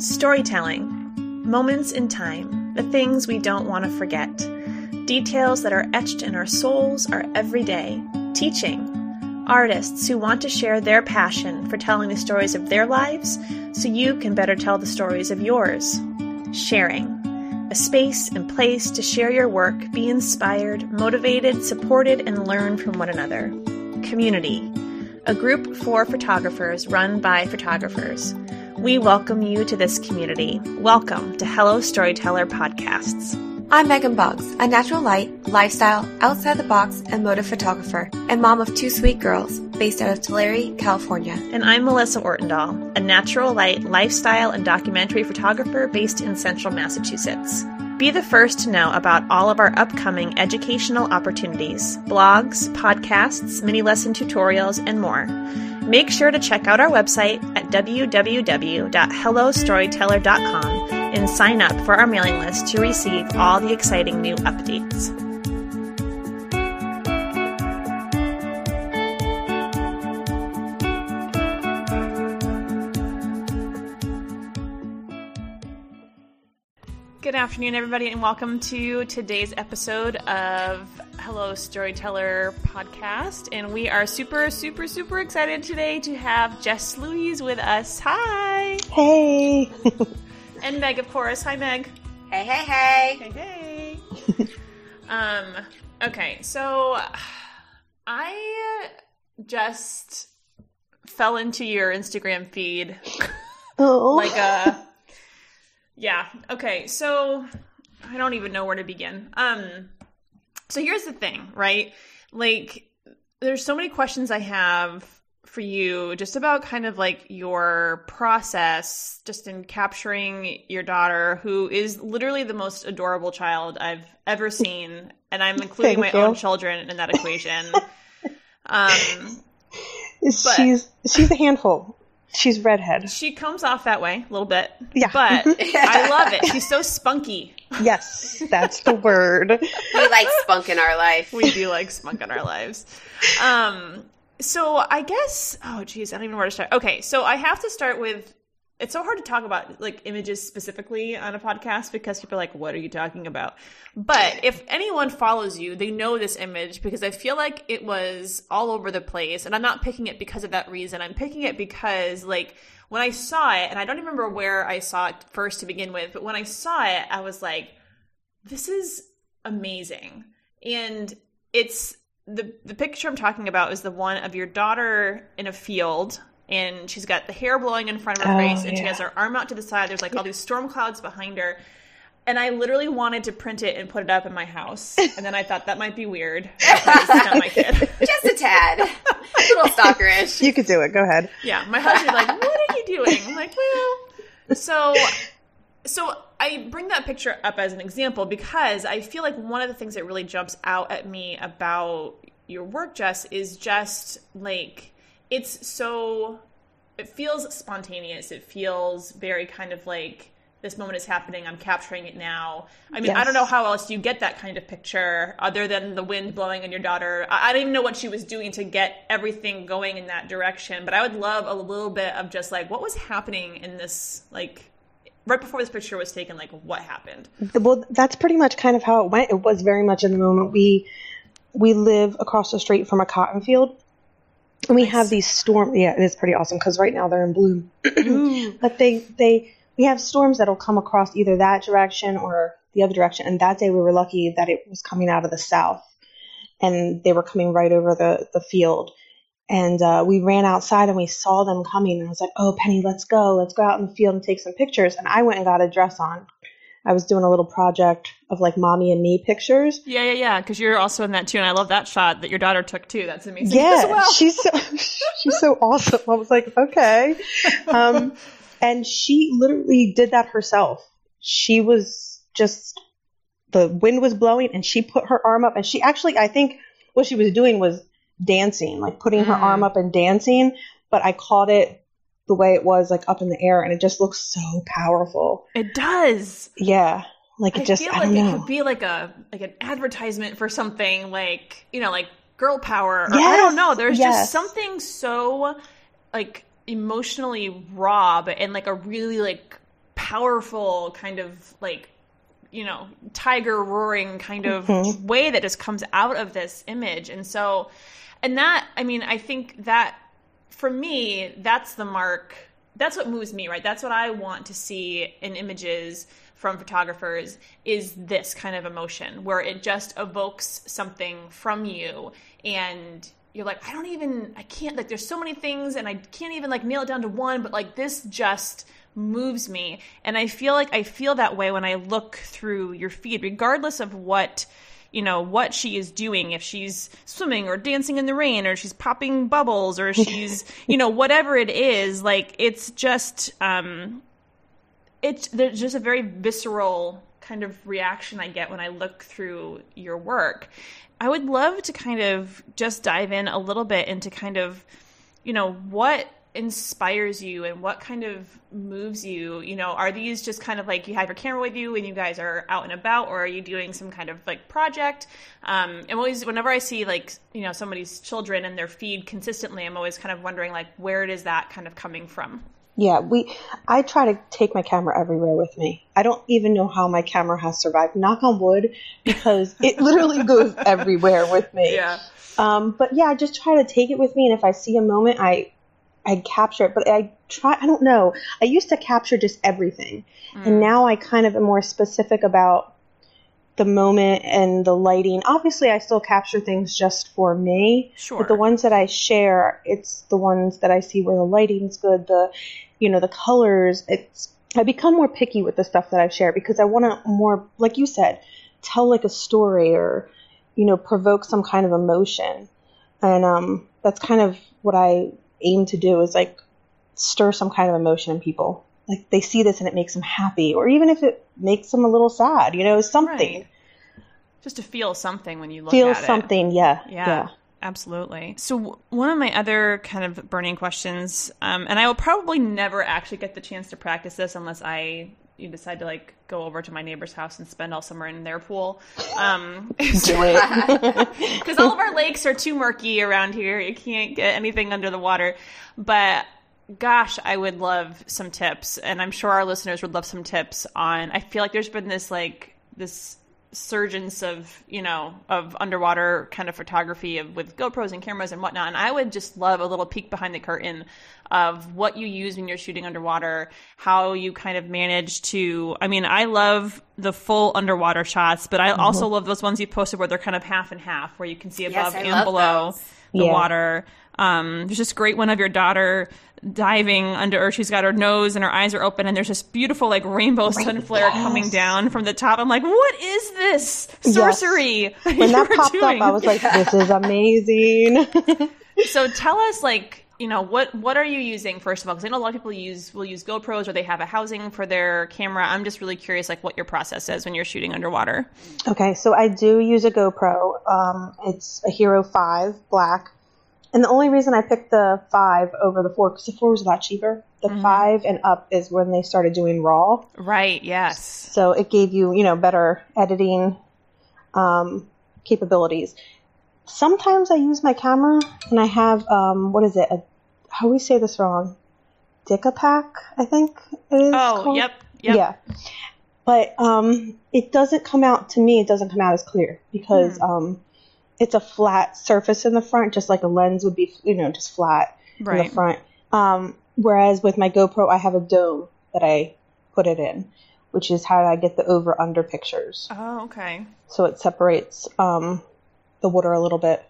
Storytelling. Moments in time, the things we don't want to forget. Details that are etched in our souls are everyday. Teaching. Artists who want to share their passion for telling the stories of their lives so you can better tell the stories of yours. Sharing. A space and place to share your work, be inspired, motivated, supported, and learn from one another. Community. A group for photographers run by photographers. We welcome you to this community. Welcome to Hello Storyteller Podcasts. I'm Megan Boggs, a natural light, lifestyle, outside the box, and motive photographer, and mom of two sweet girls based out of Tulare, California. And I'm Melissa Ortendahl, a natural light, lifestyle, and documentary photographer based in central Massachusetts. Be the first to know about all of our upcoming educational opportunities, blogs, podcasts, mini lesson tutorials, and more. Make sure to check out our website at www.hellostoryteller.com and sign up for our mailing list to receive all the exciting new updates. Afternoon, everybody, and welcome to today's episode of Hello Storyteller podcast. And we are super, super, super excited today to have Jess Louise with us. Hi. Hey. and Meg, of course. Hi, Meg. Hey, hey, hey. Hey, hey. um, okay, so I just fell into your Instagram feed. Oh. like a yeah okay so i don't even know where to begin um so here's the thing right like there's so many questions i have for you just about kind of like your process just in capturing your daughter who is literally the most adorable child i've ever seen and i'm including Thank my you. own children in that equation um she's she's a handful. She's redhead. she comes off that way a little bit Yeah. but i love it she's so spunky Yes, that's the word. We like spunk in our life. we do like spunk in our lives. Um, so I guess, oh geez, I don't even know where to start. Okay, so I have to start with. It's so hard to talk about like images specifically on a podcast because people are like, "What are you talking about?" But if anyone follows you, they know this image because I feel like it was all over the place, and I'm not picking it because of that reason. I'm picking it because like when I saw it, and I don't even remember where I saw it first to begin with, but when I saw it, I was like, this is amazing and it's the the picture i'm talking about is the one of your daughter in a field and she's got the hair blowing in front of her Oh, face and she has her arm out to the side there's like all these storm clouds behind her and i literally wanted to print it and put it up in my house and then i thought that might be weird not my kid Just a tad. A little stalkerish. You could do it. Go ahead. yeah my husband's like what are you doing i'm like well so so I bring that picture up as an example because I feel like one of the things that really jumps out at me about your work, Jess, is just like it's so it feels spontaneous. It feels very kind of like this moment is happening. I'm capturing it now. I mean, I don't know how else you get that kind of picture other than the wind blowing on your daughter. I, I don't even know what she was doing to get everything going in that direction. But I would love a little bit of just like what was happening in this like right before this picture was taken. Like what happened? Well, that's pretty much kind of how it went. It was very much in the moment. We we live across the street from a cotton field. And we Nice. have these storm. Yeah, it is pretty awesome because right now they're in bloom. but they they we have storms that'll come across either that direction or the other direction. And that day we were lucky that it was coming out of the south, and they were coming right over the the field. And uh, we ran outside and we saw them coming. And I was like, "Oh, Penny, let's go! Let's go out in the field and take some pictures." And I went and got a dress on. I was doing a little project of like mommy and me pictures. Yeah, yeah, yeah. Because you're also in that too, and I love that shot that your daughter took too. That's amazing. Yeah, as well. she's so, she's so awesome. I was like, okay. Um, and she literally did that herself. She was just the wind was blowing, and she put her arm up, and she actually, I think, what she was doing was dancing, like putting her Mm. arm up and dancing. But I caught it the way it was, like up in the air, and it just looks so powerful. it does. Yeah, like it I just, feel I like it could be like a like an advertisement for something like you know like girl power or I don't know. There's just something so like emotionally raw, but in like a really like powerful kind of like you know tiger roaring kind of Mhm. way that just comes out of this image and so and that i mean i think that for me that's the mark. That's what moves me right? That's what i want to see in images from photographers is this kind of emotion where it just evokes something from you and you're like i don't even i can't like there's so many things and i can't even like nail it down to one but like this just moves me. And i feel like i feel that way when i look through your feed regardless of what you know what she is doing if she's swimming or dancing in the rain or she's popping bubbles or she's you know whatever it is like it's just um it's there's just a very visceral kind of reaction I get when I look through your work. I would love to kind of just dive in a little bit into kind of, you know, what inspires you and what kind of moves you you know are these just kind of like you have your camera with you and you guys are out and about or are you doing some kind of like project um and always whenever i see like you know somebody's children and their feed consistently i'm always kind of wondering like where where is that kind of coming from Yeah, we. I try to take my camera everywhere with me. I don't even know how my camera has survived. Knock on wood, because it literally goes everywhere with me. Yeah um, but yeah, I just try to take it with me, and if I see a moment, I I capture it. But I try. I don't know. I used to capture just everything, Mm. and now I kind of am more specific about the moment and the lighting. Obviously, I still capture things just for me. sure But the ones that I share, it's the ones that I see where the lighting's good, the you know, the colors. It's I become more picky with the stuff that I share because I want to more, like you said, tell like a story or you know, provoke some kind of emotion, and um, that's kind of what I aim to do is like stir some kind of emotion in people. Like they see this and it makes them happy, or even if it makes them a little sad, you know, something. Right. just to feel something when you look Feel at it. Feel something, yeah, Yeah, yeah. absolutely. So one of my other kind of burning questions, um, and I will probably never actually get the chance to practice this unless I you decide to like go over to my neighbor's house and spend all summer in their pool. Um, because all of our lakes are too murky around here. You can't get anything under the water. But gosh, I would love some tips, and I'm sure our listeners would love some tips on. I feel like there's been this like this surgence of you know of underwater kind of photography of with GoPros and cameras and whatnot. And I would just love a little peek behind the curtain of what you use when you're shooting underwater, how you kind of manage to. I mean, I love the full underwater shots, but I also love those ones you posted where they're kind of half and half, where you can see above I and below those. the Yeah. water. Um, there's this great one of your daughter diving under her. She's got her nose and her eyes are open, and there's this beautiful like rainbow sun flare coming down from the top. I'm like, what is this sorcery? when that popped doing? up, I was like, "This is amazing." so tell us like you know what what are you using first of all because i know a lot of people use will use gopro's or they have a housing for their camera i'm just really curious like what your process is when you're shooting underwater okay, so I do use a GoPro. Um, it's a Hero Five Black, and the only reason I picked the five over the four because the four was a lot cheaper. The Mm-hmm. five and up is when they started doing RAW, right yes so it gave you you know better editing um, capabilities. Sometimes I use my camera and I have um, what is it? A, how we say this wrong? Dicapac, I think it is. oh called? yep yep Yeah. But um, it doesn't come out to me. It doesn't come out as clear because Hmm. um, it's a flat surface in the front, just like a lens would be, you know, just flat in the front. Um, whereas with my GoPro, I have a dome that I put it in, which is how I get the over under pictures. oh okay So it separates um, the water a little bit.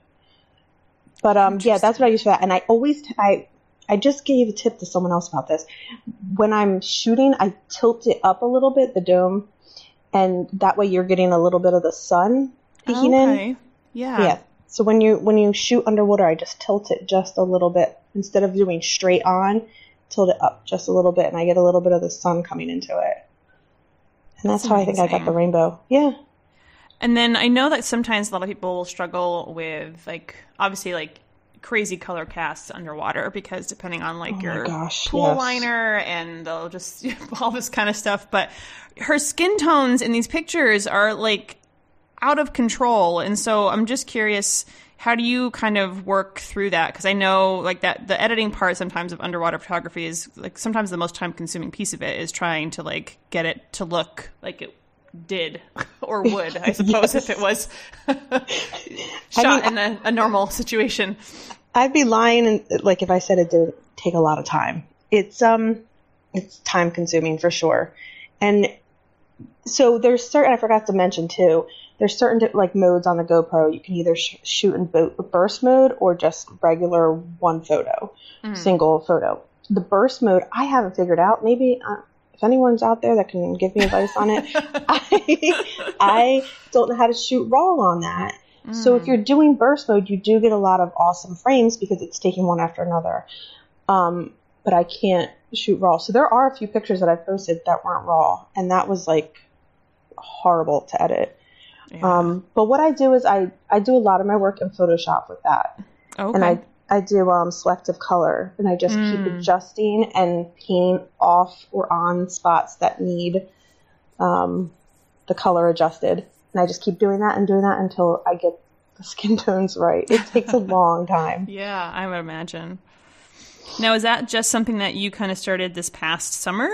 But um, yeah, that's what I use for that. And I always, I, I just gave a tip to someone else about this. When I'm shooting, I tilt it up a little bit, the dome, and that way you're getting a little bit of the sun peeking in. okay yeah Yeah. So when you when you shoot underwater, I just tilt it just a little bit instead of doing straight on. Tilt it up just a little bit, and I get a little bit of the sun coming into it. And that's, That's how I think I got the rainbow. Yeah. And then I know that sometimes a lot of people struggle with like obviously like crazy color casts underwater because depending on like Oh your gosh, pool yes. liner and they'll just all this kind of stuff. But her skin tones in these pictures are like out of control. And so I'm just curious, how do you kind of work through that? Because I know like that the editing part sometimes of underwater photography is like sometimes the most time consuming piece of it is trying to like get it to look like it did or would, I suppose, if it was shot mean, in a, a normal situation. I'd be lying and like if I said it didn't take a lot of time. It's um it's time consuming for sure. And so there's certain I forgot to mention too. There's certain like modes on the GoPro. You can either sh- shoot in bo- burst mode or just regular one photo, single photo. The burst mode I haven't figured out. Maybe uh, if anyone's out there that can give me advice on it, I, I don't know how to shoot raw on that. So if you're doing burst mode, you do get a lot of awesome frames because it's taking one after another. Um, but I can't shoot raw. So there are a few pictures that I've posted that weren't raw, and that was like horrible to edit. Um, but what I do is I, I do a lot of my work in Photoshop with that. Okay. And I, I do um, selective color, and I just keep adjusting and painting off or on spots that need um, the color adjusted. And I just keep doing that and doing that until I get the skin tones right. It takes a long time. yeah, I would imagine. Now, is that just something that you kind of started this past summer?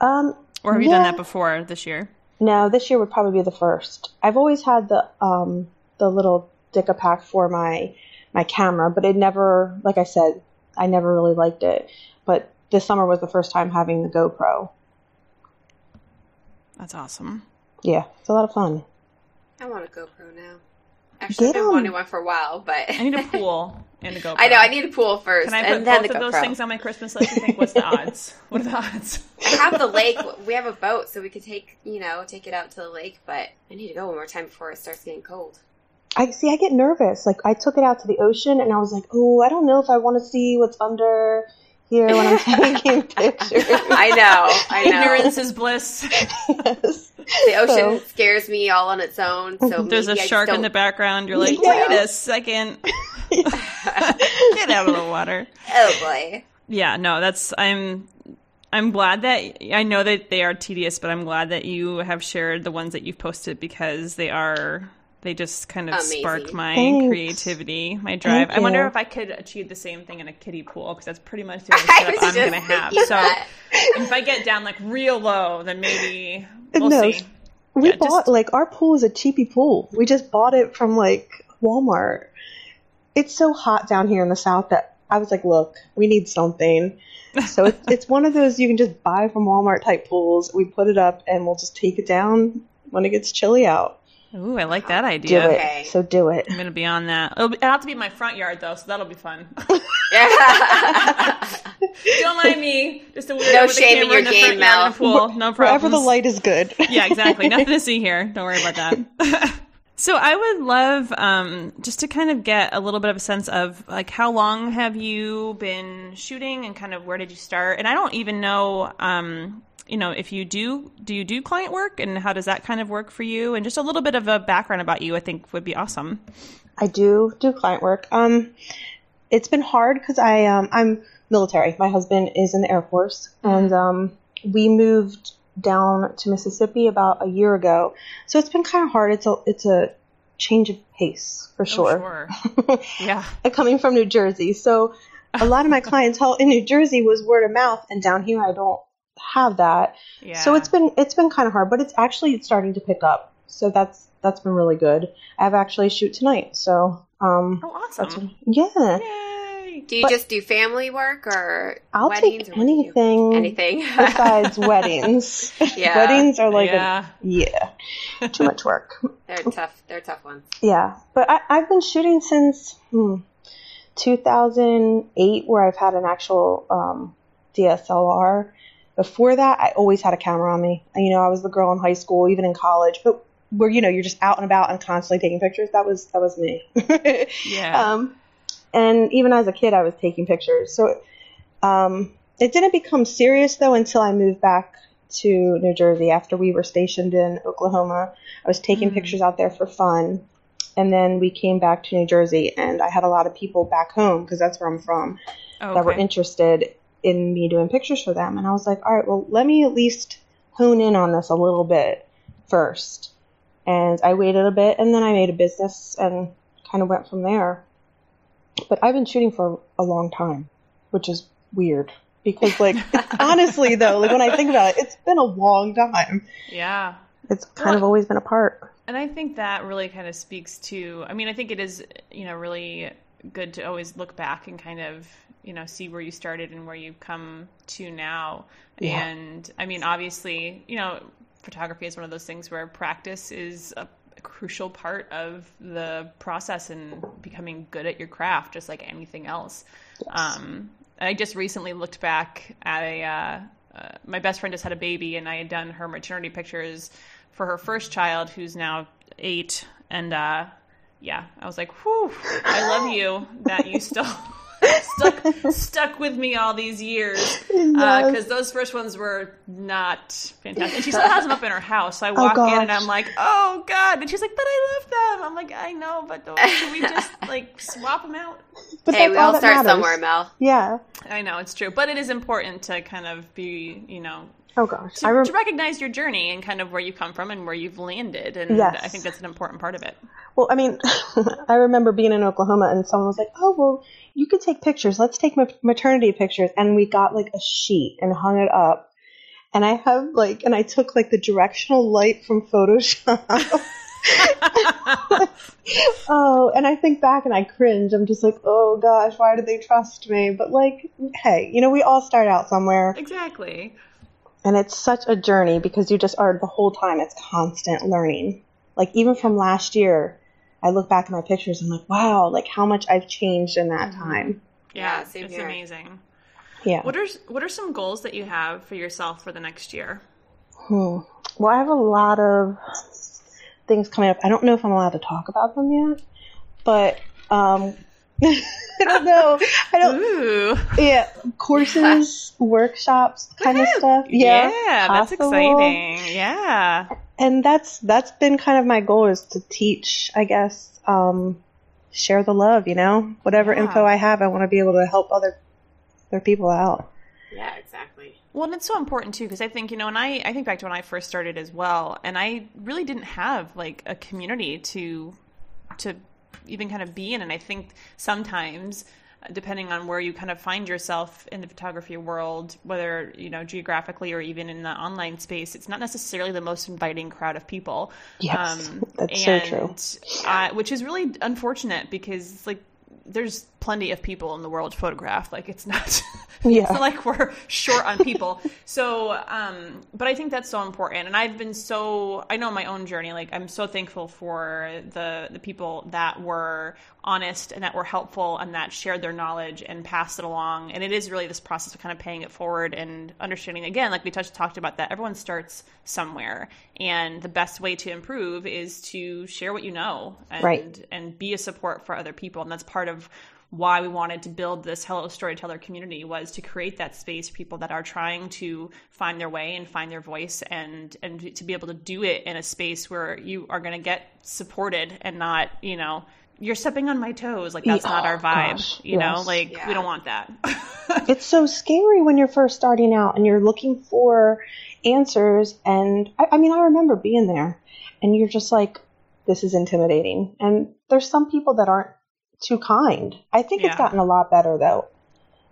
Um, Or have you done that before this year? no, this year would probably be the first. I've always had the um, the little Dicapac for my my camera, but it never, like I said, I never really liked it. But this summer was the first time having the GoPro. That's awesome. Yeah, it's a lot of fun. I want a GoPro now. Actually, I've Get been 'em. wanting one for a while, but I need a pool and a GoPro. I know I need a pool first, Can I put and then both the of those things on my Christmas list? You think what's the odds? What are the odds? I have the lake. We have a boat, so we could take you know take it out to the lake. But I need to go one more time before it starts getting cold. I see. I get nervous. Like I took it out to the ocean, and I was like, "Oh, I don't know if I want to see what's under here when I'm taking pictures." I know. I know. Ignorance is bliss. Yes. The ocean So- scares me all on its own. So mm-hmm. There's a maybe I just shark in the background. You're like, Yeah. wait a second. Get out of the water. Oh boy. Yeah, no, that's I'm I'm glad that I know that they are tedious, but I'm glad that you have shared the ones that you've posted because they are they just kind of Amazing. spark my Thanks. creativity, my drive. Thank I wonder you. if I could achieve the same thing in a kiddie pool because that's pretty much the only I setup I'm gonna have. thinking So if I get down like real low, then maybe we'll No, see. We Yeah, bought just- like our pool is a cheapy pool. We just bought it from like Walmart. It's so hot down here in the south that I was like, "Look, we need something." So it's it's one of those you can just buy from Walmart type pools. We put it up and we'll just take it down when it gets chilly out. Ooh, I like that idea. Do it. Okay. So do it. I'm gonna be on that. It'll, be, it'll have to be in my front yard though, so that'll be fun. Don't mind me. Just a weirdo No with a shame in your the game, front yard Mel. pool. No problem. Wherever the light is good. yeah, exactly. Nothing to see here. Don't worry about that. so I would love um, just to kind of get a little bit of a sense of like how long have you been shooting and kind of where did you start? And I don't even know, um, you know, if you do do you do client work and how does that kind of work for you? And just a little bit of a background about you, I think would be awesome. I do do client work. Um, it's been hard because I um, I'm military. My husband is in the Air Force, and um, we moved down to Mississippi about a year ago. So it's been kind of hard. It's a it's a change of pace for sure. Oh, sure. yeah. Coming from New Jersey, so a lot of my clientele in New Jersey was word of mouth, and down here I don't have that. Yeah. So it's been it's been kind of hard, but it's actually starting to pick up. So that's that's been really good. I have actually a shoot tonight, so um, Oh, that's awesome. yeah. Yay. Do you But- just do family work or I'll weddings? take or what do you do? anything, Anything besides weddings. Yeah. weddings are like yeah. a, yeah, too much work. They're tough. They're tough ones. Yeah, but I, I've been shooting since hmm, 2008, where I've had an actual um, DSLR. Before that, I always had a camera on me. You know, I was the girl in high school, even in college, but where you know you're just out and about and constantly taking pictures. That was that was me. Yeah. Um, and even as a kid, I was taking pictures. So um, it didn't become serious though until I moved back to New Jersey after we were stationed in Oklahoma. I was taking pictures out there for fun. And then we came back to New Jersey, and I had a lot of people back home because that's where I'm from that were interested in me doing pictures for them. And I was like, all right, well, let me at least hone in on this a little bit first. And I waited a bit and then I made a business and kind of went from there. But I've been shooting for a long time, which is weird because like honestly though, like when I think about it, it's been a long time. Yeah. It's kind of always been a part. And I think that really kind of speaks to I mean, I think it is, you know, really good to always look back and kind of, you know, see where you started and where you've come to now. Yeah. And I mean, obviously, you know, photography is one of those things where practice is a crucial part of the process and becoming good at your craft, just like anything else. Um, I just recently looked back at a. Uh, uh, my best friend just had a baby, and I had done her maternity pictures for her first child, who's now eight. And uh, yeah, I was like, "Whew, I love you that you still." stuck stuck with me all these years because Yes. those first ones were not fantastic. And she still has them up in her house. So I oh, walk in and. I'm like, "Oh God!" And she's like, "But I love them." I'm like, "I know, but don't, should we just like swap them out?" But Hey, that's we all all that start matters. somewhere, Mel. Yeah. I know it's true, but it is important to kind of be, you know, Oh gosh. to, I rem- to recognize your journey and kind of where you've come from and where you've landed. And Yes. I think that's an important part of it. Well, I mean, I remember being in Oklahoma and someone was like, "Oh, well, you could take pictures. Let's take maternity pictures." And we got like a sheet and hung it up. And I have like, and I took like the directional light from Photoshop. oh, and I think back and I cringe. I'm just like, "Oh gosh, why did they trust me?" But like, hey, you know, we all start out somewhere, exactly. and it's such a journey because you just are the whole time. It's constant learning. Like even from last year, I look back at my pictures. and I'm like, wow, like how much I've changed in that time. Yeah, Yeah, it's here. amazing. Yeah. What are what are some goals that you have for yourself for the next year? Hmm. Well, I have a lot of things coming up. I don't know if I'm allowed to talk about them yet, but um, I don't know. I don't. Ooh, Yeah, courses, workshops, kind of stuff. yeah, Yeah, that's exciting. Yeah, and that's that's been kind of my goal is to teach i guess um share the love you know whatever Yeah. info i have i want to be able to help other other people out Yeah, exactly. Well, and it's so important too because I think you know, and I I think back to when I first started as well, and I really didn't have like a community to to even kind of be in, and I think sometimes depending on where you kind of find yourself in the photography world whether you know geographically or even in the online space it's not necessarily the most inviting crowd of people Yes, that's so true. uh, which is really unfortunate because like there's plenty of people in the world to photograph. Like it's not Yeah. it's not like we're short on people. So um but i think that's so important. And i've been so i know my own journey. Like i'm so thankful for the the people that were honest and that were helpful and that shared their knowledge and passed it along. And it is really this process of kind of paying it forward and understanding. Again like we touched talked about that everyone starts somewhere. And the best way to improve is to share what you know and Right. and be a support for other people. And that's part of why we wanted to build this hello storyteller community was to create that space for people that are trying to find their way and find their voice and and to be able to do it in a space where you are going to get supported and not you know you're stepping on my toes. Like that's Yeah, not our oh, vibe gosh, you know? Like Yeah. we don't want that. It's so scary when you're first starting out and you're looking for answers and I, I mean i remember being there and you're just like this is intimidating. And there's some people that aren't too kind i think Yeah. it's gotten a lot better though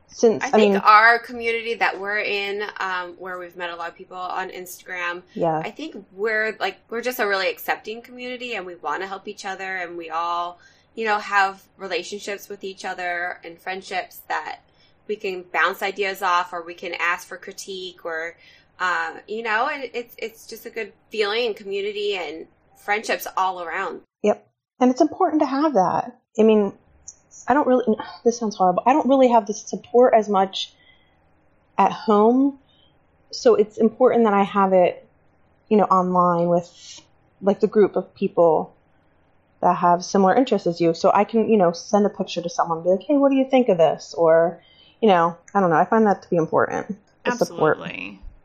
since I i, think mean our community that we're in, um, where we've met a lot of people on Instagram, yeah I think we're like we're just a really accepting community, and we want to help each other, and we all, you know, have relationships with each other and friendships that we can bounce ideas off, or we can ask for critique, or uh, you know, and it's it's just a good feeling and community and friendships all around. Yep. And it's important to have that. I mean, I don't really, this sounds horrible. I don't really have the support as much at home. So it's important that I have it, you know, online with like the group of people that have similar interests as you. So I can, you know, send a picture to someone and be like, hey, what do you think of this? Or, you know, I don't know. I find that to be important. The support.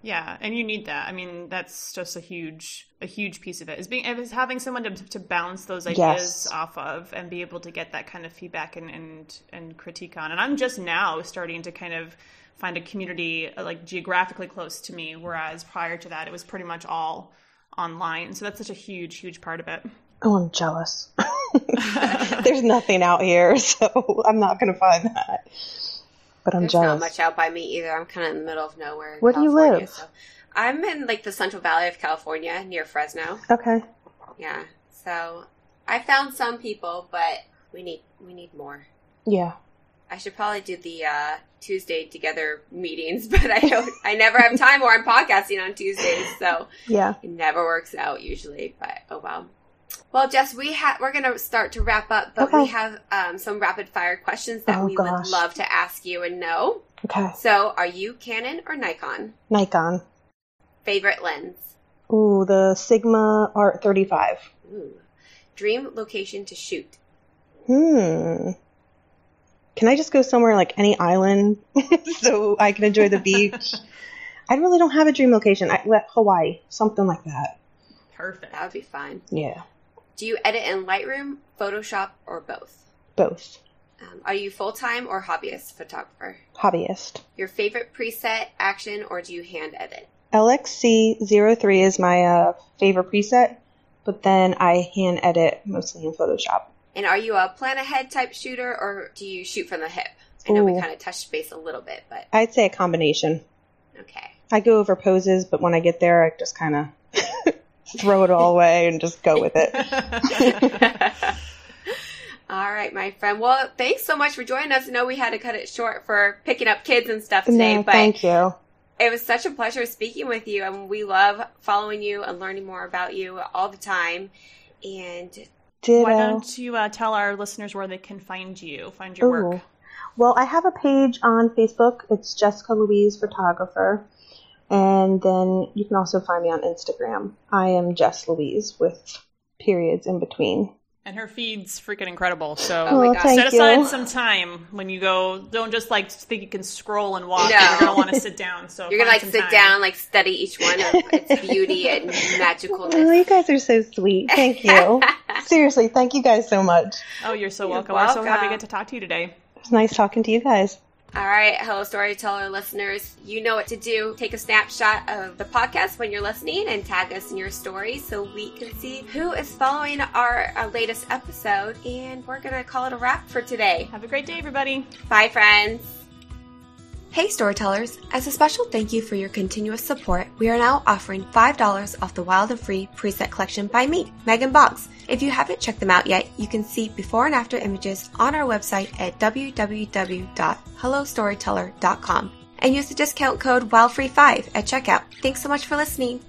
Yeah, and you need that. I mean, that's just a huge, a huge piece of it. Is being is having someone to, to bounce those ideas Yes. off of and be able to get that kind of feedback and, and and critique on. And I'm just now starting to kind of find a community uh, like geographically close to me, whereas prior to that, it was pretty much all online. So that's such a huge, huge part of it. Oh, I'm jealous. There's nothing out here, so I'm not going to find that. But I'm There's jealous. not much out by me either. I'm kind of in the middle of nowhere. Where do you live? So. I'm in like the Central Valley of California, near Fresno. Okay. Yeah. So I found some people, but we need we need more. Yeah. I should probably do the uh, Tuesday together meetings, but I don't. I never have time, or I'm podcasting on Tuesdays, so Yeah. it never works out usually. But oh well. Well, Jess, we have we're gonna start to wrap up, but we have um, some rapid fire questions that Oh, we would love to ask you and know. Okay. So, are you Canon or Nikon? Nikon. Favorite lens? Ooh, the Sigma Art 35. Ooh. Dream location to shoot? Hmm. Can I just go somewhere like any island so I can enjoy the beach? I really don't have a dream location. I, well, Hawaii, something like that. Perfect. That would be fine. Yeah, Do you edit in Lightroom, Photoshop, or both? both. Um, are you full time or hobbyist photographer? Hobbyist. Your favorite preset, action, or do you hand edit? LXC03 is my uh, favorite preset, but then I hand edit mostly in Photoshop. And are you a plan ahead type shooter, or do you shoot from the hip? I know we kind of touched base a little bit, but I'd say a combination. okay. I go over poses, but when I get there, I just kind of throw it all away and just go with it. All right, my friend. Well, thanks so much for joining us. I know we had to cut it short for picking up kids and stuff today, No, but thank you. it was such a pleasure speaking with you, and we love following you and learning more about you all the time. And Ditto. Why don't you uh, tell our listeners where they can find you, find your work? Well, I have a page on Facebook. It's Jessica Louise Photographer. And then you can also find me on Instagram. I am Jess Louise with periods in between. And her feed's freaking incredible. So Oh my Oh, gosh. thank set aside you. some time when you go. Don't just like think you can scroll and walk. No. You're gonna want to sit down. So you're gonna like sit some down, like study each one of its beauty and Oh, magicalness. you guys are so sweet. Thank you. Seriously, thank you guys so much. Oh, you're so You're welcome. We're so happy to get to talk to you today. It was nice talking to you guys. All right, hello storyteller listeners. You know what to do. Take a snapshot of the podcast when you're listening and tag us in your story so we can see who is following our, uh latest episode. And we're going to call it a wrap for today. Have a great day, everybody. Bye, friends. Hey Storytellers! As a special thank you for your continuous support, we are now offering $5 off the Wild and Free preset collection by me, Megan Boggs. If you haven't checked them out yet, you can see before and after images on our website at www.hellostoryteller.com and use the discount code WildFree5 at checkout. Thanks so much for listening.